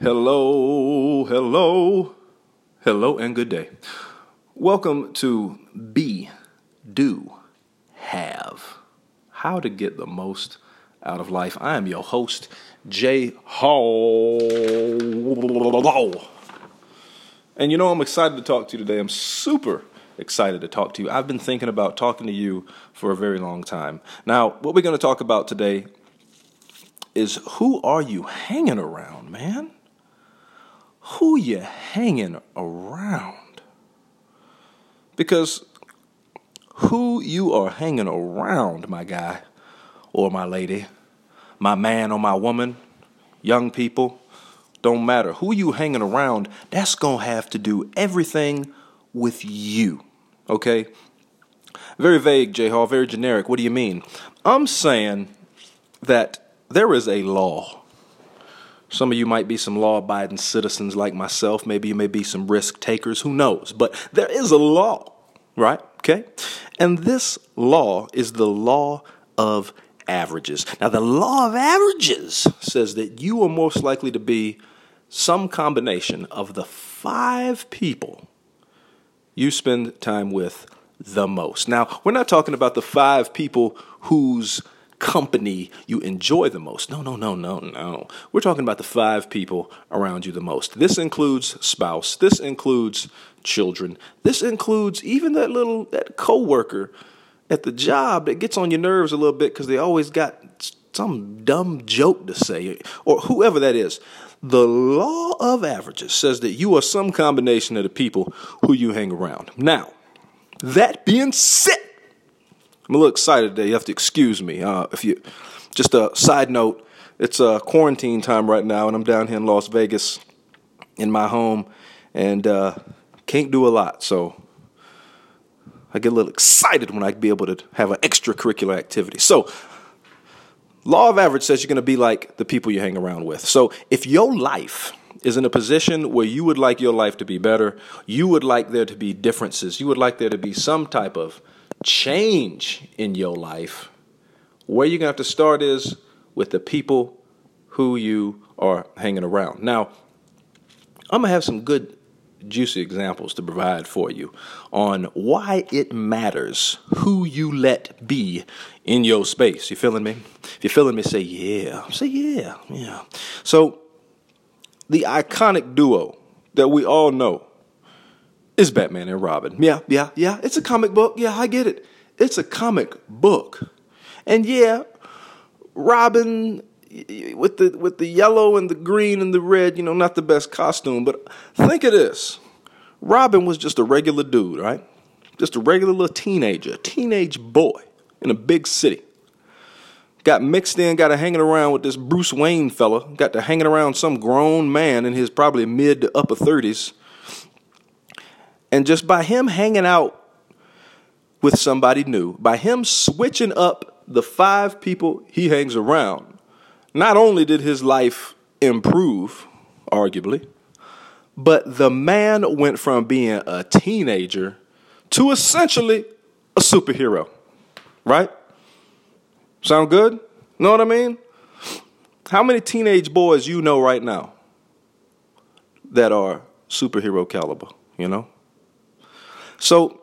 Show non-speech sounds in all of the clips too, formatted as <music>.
Hello, hello, hello, and good day. Welcome to Be, Do, Have. How to get the most out of life. I am your host, Jay Hall. And you know, I'm excited to talk to you today. I'm super excited to talk to you. I've been thinking about talking to you for a very long time. Now, what we're going to talk about today is who are you hanging around, man? Who you hanging around? Because who you are hanging around, my guy or my lady, my man or my woman, young people, don't matter. Who you hanging around, that's going to have to do everything with you. Okay? Very vague, Jay Hall, very generic. What do you mean? I'm saying that there is a law. Some of you might be some law abiding citizens like myself. Maybe you may be some risk takers. Who knows? But there is a law, right? Okay? And this law is the law of averages. Now, the law of averages says that you are most likely to be some combination of the five people you spend time with the most. Now, we're not talking about the five people whose company you enjoy the most. No, no, no, no, no. We're talking about the five people around you the most. This includes spouse. This includes children. This includes even that little that coworker at the job that gets on your nerves a little bit because they always got some dumb joke to say or whoever that is. The law of averages says that you are some combination of the people who you hang around. Now, that being said, I'm a little excited today. You have to excuse me. Uh, if you, just a side note, it's uh, quarantine time right now, and I'm down here in Las Vegas in my home, and uh, can't do a lot. So I get a little excited when I be able to have an extracurricular activity. So law of average says you're going to be like the people you hang around with. So if your life is in a position where you would like your life to be better, you would like there to be differences, you would like there to be some type of change in your life, where you're going to have to start is with the people who you are hanging around. Now, I'm going to have some good, juicy examples to provide for you on why it matters who you let be in your space. You feeling me? If you're feeling me, say yeah. Say yeah. Yeah. So, the iconic duo that we all know is Batman and Robin. Yeah, yeah, yeah. It's a comic book. Yeah, I get it. It's a comic book. And yeah, Robin with the with the yellow and the green and the red, you know, not the best costume, but think of this. Robin was just a regular dude, right? Just a regular little teenager, teenage boy in a big city. Got mixed in, got to hanging around with this Bruce Wayne fella, got to hanging around some grown man in his probably mid to upper 30s and just by him hanging out with somebody new, by him switching up the five people he hangs around, not only did his life improve, arguably, but the man went from being a teenager to essentially a superhero. Right? Sound good? Know what I mean? How many teenage boys you know right now that are superhero caliber, you know? So,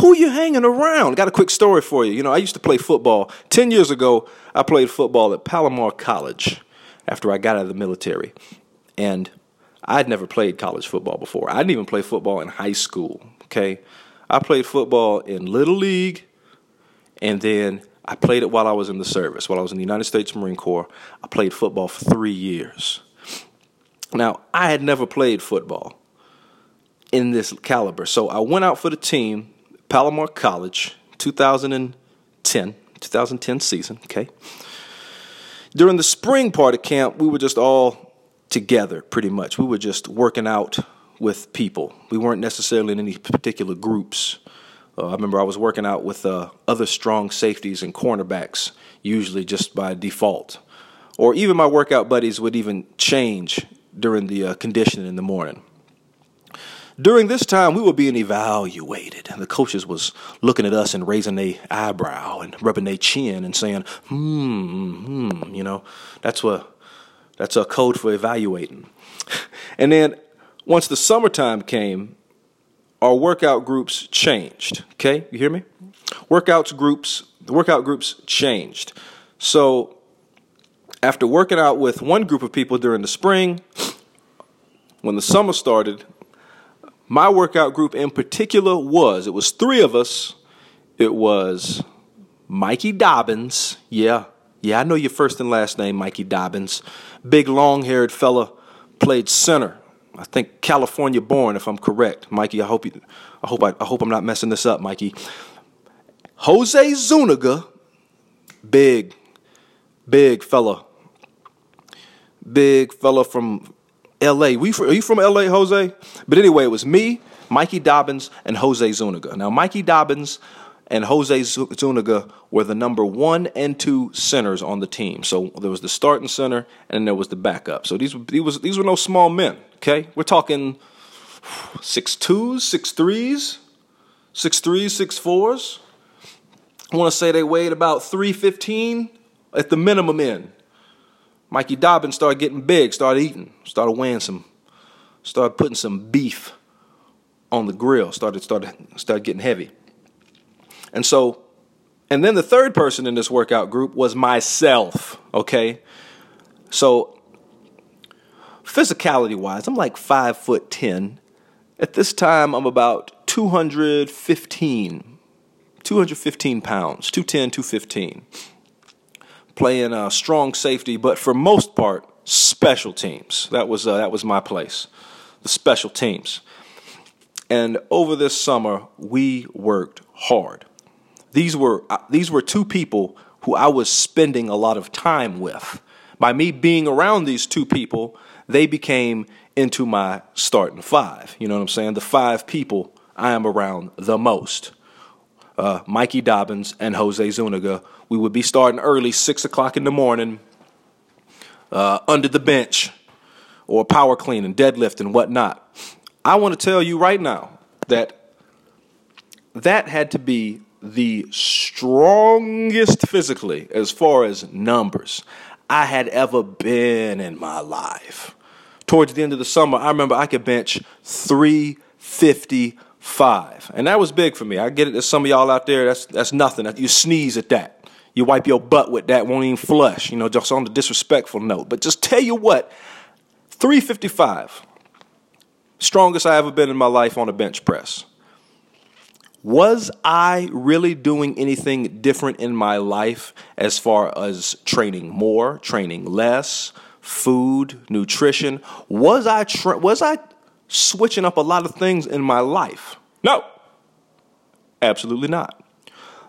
who you hanging around? Got a quick story for you. You know, I used to play football. Ten years ago, I played football at Palomar College after I got out of the military. And I'd never played college football before. I didn't even play football in high school, okay? I played football in Little League, and then I played it while I was in the service. While I was in the United States Marine Corps, I played football for three years. Now, I had never played football in this caliber. So I went out for the team, Palomar College, 2010, 2010 season, okay? During the spring part of camp, we were just all together pretty much. We were just working out with people. We weren't necessarily in any particular groups. Uh, I remember I was working out with uh, other strong safeties and cornerbacks, usually just by default. Or even my workout buddies would even change during the uh, conditioning in the morning. During this time, we were being evaluated. And the coaches was looking at us and raising their eyebrow and rubbing their chin and saying, hmm, hmm, you know, that's what That's a code for evaluating. <laughs> And then once the summertime came, our workout groups changed. Okay, you hear me? Workouts groups, the workout groups changed. So after working out with one group of people during the spring, when the summer started, my workout group in particular was it was three of us. It was Mikey Dobbins. Yeah, yeah, I know your first and last name, Mikey Dobbins. Big long haired fella, played center. I think California born, if I'm correct. Mikey, I hope you I hope I, I hope I'm not messing this up, Mikey. Jose Zuniga, big, big fella. Big fella from LA. We are you from LA, Jose? But anyway, it was me, Mikey Dobbins, and Jose Zuniga. Now, Mikey Dobbins and Jose Zuniga were the number one and two centers on the team. So there was the starting center, and there was the backup. So these these was these were no small men. Okay, we're talking six twos, six threes, six threes, six fours. I want to say they weighed about three fifteen at the minimum end. Mikey Dobbins started getting big, started eating, started weighing some, started putting some beef on the grill, started started started getting heavy. And so, and then the third person in this workout group was myself, okay? So, physicality wise, I'm like five foot 10. At this time, I'm about 215, 215 pounds, 210, 215. Playing a strong safety, but for most part, special teams. That was, uh, that was my place, the special teams. And over this summer, we worked hard. These were uh, these were two people who I was spending a lot of time with. By me being around these two people, they became into my starting five. You know what I'm saying? The five people I am around the most. Uh, Mikey Dobbins and Jose Zuniga. We would be starting early, six o'clock in the morning, uh, under the bench, or power cleaning, deadlifting, whatnot. I want to tell you right now that that had to be the strongest physically as far as numbers I had ever been in my life. Towards the end of the summer, I remember I could bench 355. And that was big for me. I get it. There's some of y'all out there, that's, that's nothing. You sneeze at that. You wipe your butt with that, won't even flush, you know, just on the disrespectful note. But just tell you what, 355, strongest I ever been in my life on a bench press. Was I really doing anything different in my life as far as training more, training less, food, nutrition? Was I tra- was I switching up a lot of things in my life? No. Absolutely not.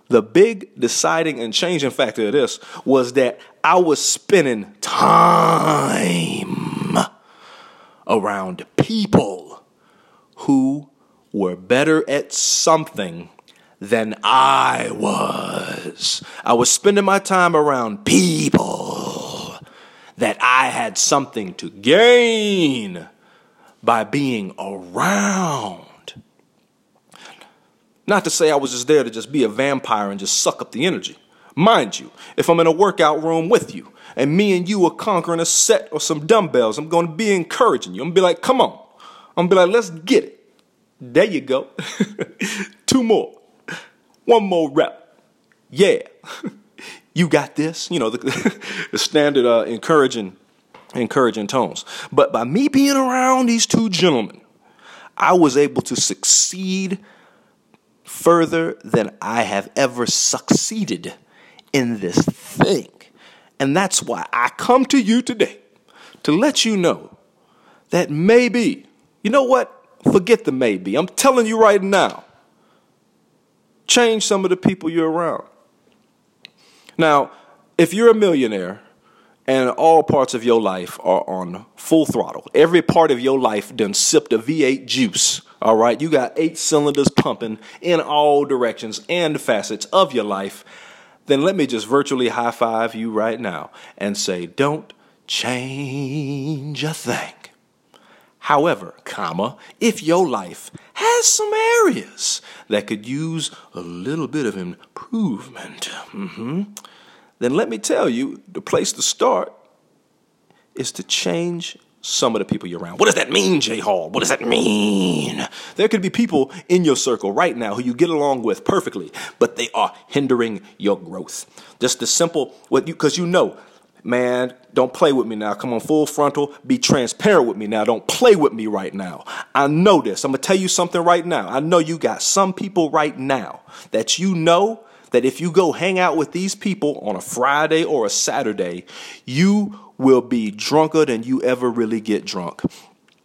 The big deciding and changing factor of this was that I was spending time around people who were better at something than I was. I was spending my time around people that I had something to gain by being around. Not to say I was just there to just be a vampire and just suck up the energy. Mind you, if I'm in a workout room with you and me and you are conquering a set or some dumbbells, I'm going to be encouraging you. I'm going to be like, come on. I'm going to be like, let's get it. There you go. <laughs> Two more. One more rep. Yeah. <laughs> you got this. You know, the, <laughs> the standard uh, encouraging, encouraging tones. But by me being around these two gentlemen, I was able to succeed further than I have ever succeeded in this thing. And that's why I come to you today to let you know that maybe, you know what? Forget the maybe. I'm telling you right now. Change some of the people you're around. Now, if you're a millionaire and all parts of your life are on full throttle, every part of your life done sipped a V8 juice, all right, you got eight cylinders pumping in all directions and facets of your life, then let me just virtually high five you right now and say, don't change a thing. However, comma, if your life has some areas that could use a little bit of improvement, mm-hmm, then let me tell you, the place to start is to change some of the people you're around. What does that mean, Jay Hall? What does that mean? There could be people in your circle right now who you get along with perfectly, but they are hindering your growth. Just the simple what you because you know, man, don't play with me now. Come on, full frontal, be transparent with me now. Don't play with me right now. I know this. I'm gonna tell you something right now. I know you got some people right now that you know that if you go hang out with these people on a Friday or a Saturday, you will be drunker than you ever really get drunk.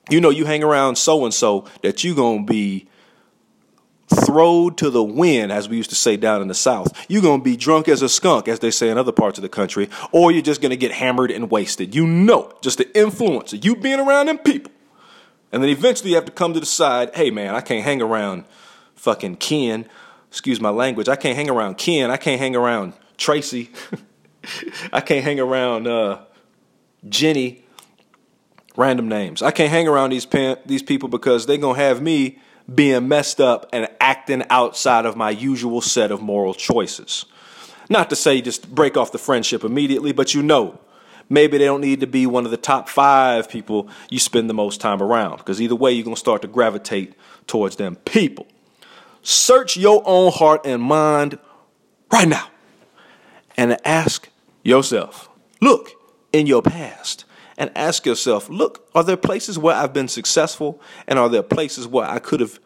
You know, you hang around so and so that you're going to be throwed to the wind, as we used to say down in the South. You're going to be drunk as a skunk, as they say in other parts of the country, or you're just going to get hammered and wasted. You know, just the influence of you being around them people. And then eventually you have to come to decide, hey man, I can't hang around fucking Ken. Excuse my language. I can't hang around Ken. I can't hang around Tracy. <laughs> I can't hang around uh, Jenny, random names. I can't hang around these these people because they're gonna have me being messed up and acting outside of my usual set of moral choices. Not to say just break off the friendship immediately, but you know, maybe they don't need to be one of the top five people you spend the most time around because either way, you're gonna start to gravitate towards them people. Search your own heart and mind right now and ask yourself look, in your past and ask yourself look, are there places where I've been successful? And are there places where I could have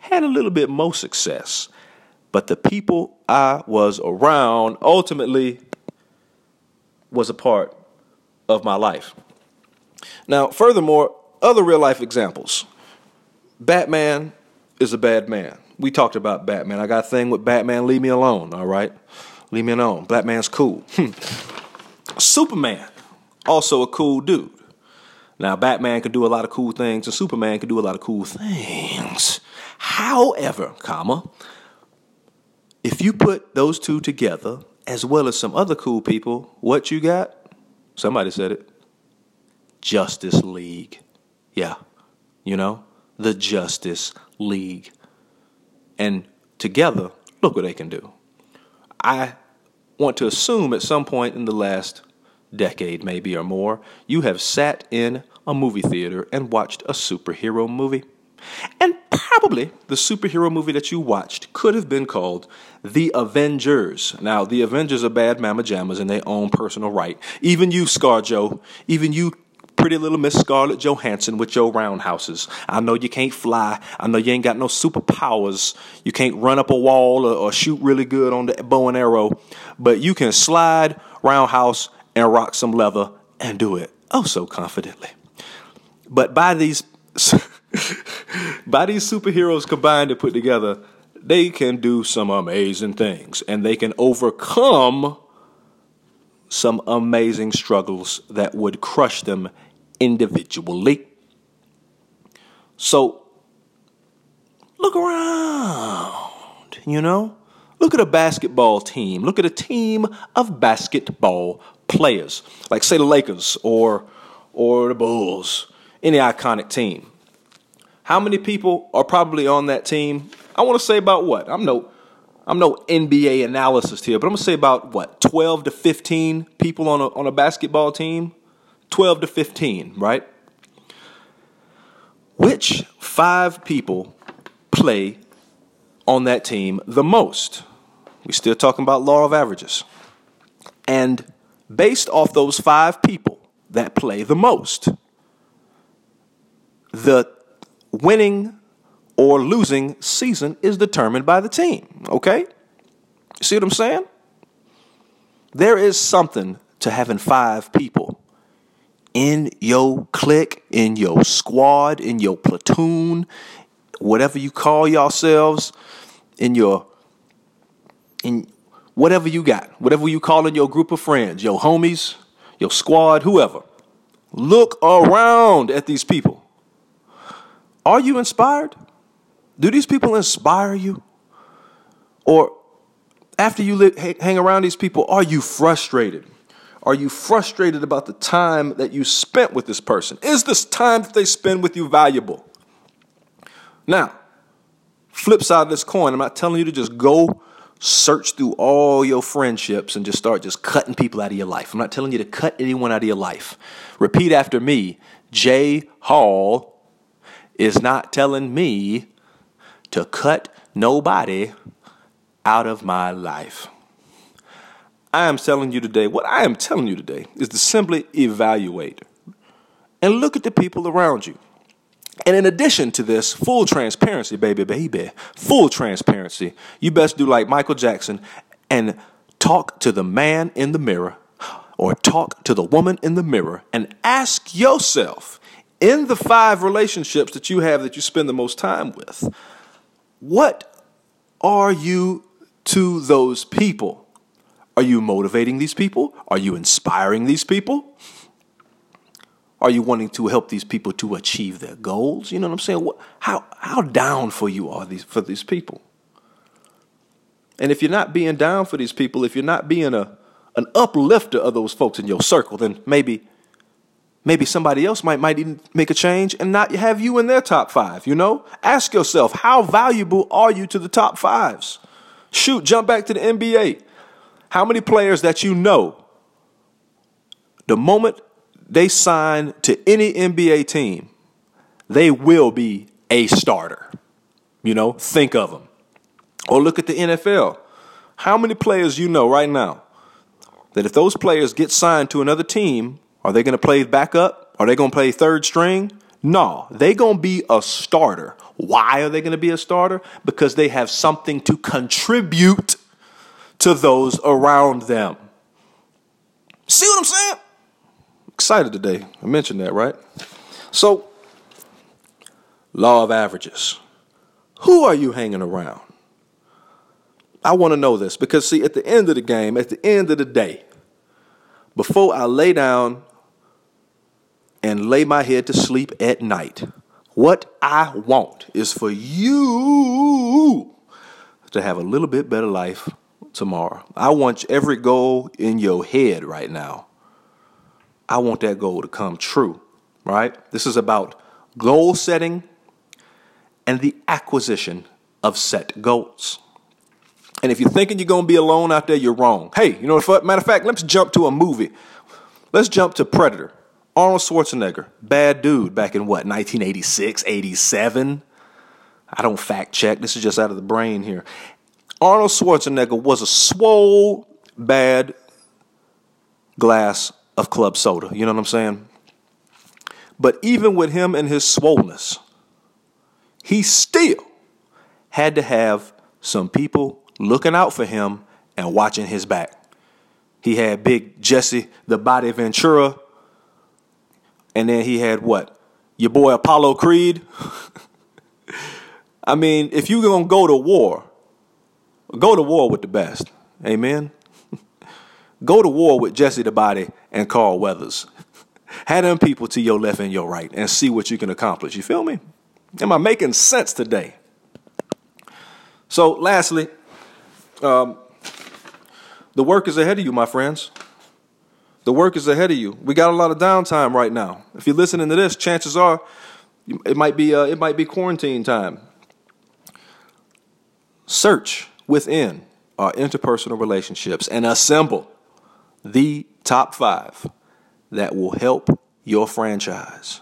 had a little bit more success? But the people I was around ultimately was a part of my life. Now, furthermore, other real life examples. Batman is a bad man. We talked about Batman. I got a thing with Batman. Leave me alone, all right? Leave me alone. Batman's cool. <laughs> Superman also a cool dude. Now, Batman can do a lot of cool things, and Superman can do a lot of cool things. However, comma, if you put those two together, as well as some other cool people, what you got? Somebody said it. Justice League. Yeah, you know, the Justice League. And together, look what they can do. I want to assume at some point in the last decade, maybe or more, you have sat in a movie theater and watched a superhero movie. And probably the superhero movie that you watched could have been called The Avengers. Now, The Avengers are bad mama jammas in their own personal right. Even you, Scar ScarJo, even you, pretty little Miss Scarlett Johansson with your roundhouses. I know you can't fly. I know you ain't got no superpowers. You can't run up a wall or, or shoot really good on the bow and arrow, but you can slide, roundhouse, and rock some leather and do it oh so confidently. But by these <laughs> by these superheroes combined and put together, they can do some amazing things and they can overcome some amazing struggles that would crush them individually. So look around, you know? Look at a basketball team. Look at a team of basketball players, like say the Lakers or or the Bulls, any iconic team. How many people are probably on that team? I want to say about what? I'm no I'm no NBA analyst here, but I'm gonna say about what 12 to 15 people on a on a basketball team. 12 to 15, right? Which five people play on that team the most? We're still talking about law of averages. And based off those five people that play the most. The winning or losing season is determined by the team, okay? See what I'm saying? There is something to having five people in your clique, in your squad, in your platoon, whatever you call yourselves, in your in whatever you got, whatever you call in your group of friends, your homies, your squad, whoever. Look around at these people. Are you inspired? Do these people inspire you? Or after you hang around these people, are you frustrated? Are you frustrated about the time that you spent with this person? Is this time that they spend with you valuable? Now, flip side of this coin, I'm not telling you to just go search through all your friendships and just start just cutting people out of your life. I'm not telling you to cut anyone out of your life. Repeat after me. Jay Hall is not telling me to cut nobody out of my life. I am telling you today, what I am telling you today is to simply evaluate and look at the people around you. And in addition to this, full transparency, baby, baby, full transparency, you best do like Michael Jackson and talk to the man in the mirror or talk to the woman in the mirror and ask yourself in the five relationships that you have that you spend the most time with, what are you to those people? Are you motivating these people? Are you inspiring these people? Are you wanting to help these people to achieve their goals? You know what I'm saying? How how down for you are these for these people? And if you're not being down for these people, if you're not being a an uplifter of those folks in your circle, then maybe maybe somebody else might might even make a change and not have you in their top five. You know, ask yourself how valuable are you to the top fives? Shoot, jump back to the NBA. How many players that you know, the moment they sign to any NBA team, they will be a starter. You know, think of them. Or look at the NFL. How many players you know right now that if those players get signed to another team, are they going to play backup? Are they going to play third string? No, they going to be a starter. Why are they going to be a starter? Because they have something to contribute to those around them. See what I'm saying? Excited today. I mentioned that, right? So, law of averages. Who are you hanging around? I want to know this because, see, at the end of the game, at the end of the day, before I lay down and lay my head to sleep at night, what I want is for you to have a little bit better life tomorrow. I want every goal in your head right now. I want that goal to come true, right? This is about goal setting and the acquisition of set goals. And if you're thinking you're going to be alone out there, you're wrong. Hey, you know what? Matter of fact, let's jump to a movie. Let's jump to Predator. Arnold Schwarzenegger, bad dude back in what, 1986, 87? I don't fact check. This is just out of the brain here. Arnold Schwarzenegger was a swole, bad glass of club soda. You know what I'm saying? But even with him and his swollenness, he still had to have some people looking out for him and watching his back. He had big Jesse the Body Ventura, and then he had what? Your boy Apollo Creed. <laughs> I mean, if you're gonna go to war, Go to war with the best. Amen. Go to war with Jesse the Body and Carl Weathers. <laughs> Have them people to your left and your right and see what you can accomplish. You feel me? Am I making sense today? So, lastly, um, the work is ahead of you, my friends. The work is ahead of you. We got a lot of downtime right now. If you're listening to this, chances are it might be uh, it might be quarantine time. Search within our interpersonal relationships and assemble the top five that will help your franchise,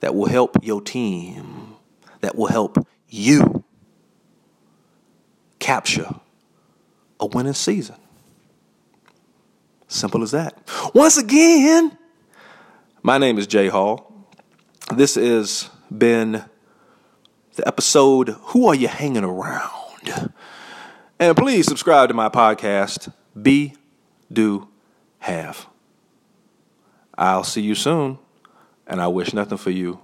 that will help your team, that will help you capture a winning season. Simple as that. Once again, my name is Jay Hall. This has been the episode Who Are You Hanging Around? And please subscribe to my podcast, Be, Do, Have. I'll see you soon, and I wish nothing for you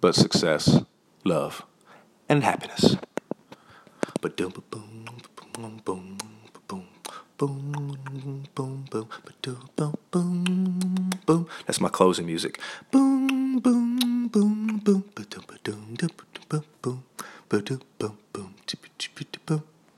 but success, love, and happiness. Boom, boom, boom, boom, boom, boom, boom, boom, boom, boom, boom. That's my closing music. Boom, boom, boom, boom, boom, boom, boom, boom, boom, boom, boom, boom, boom, boom.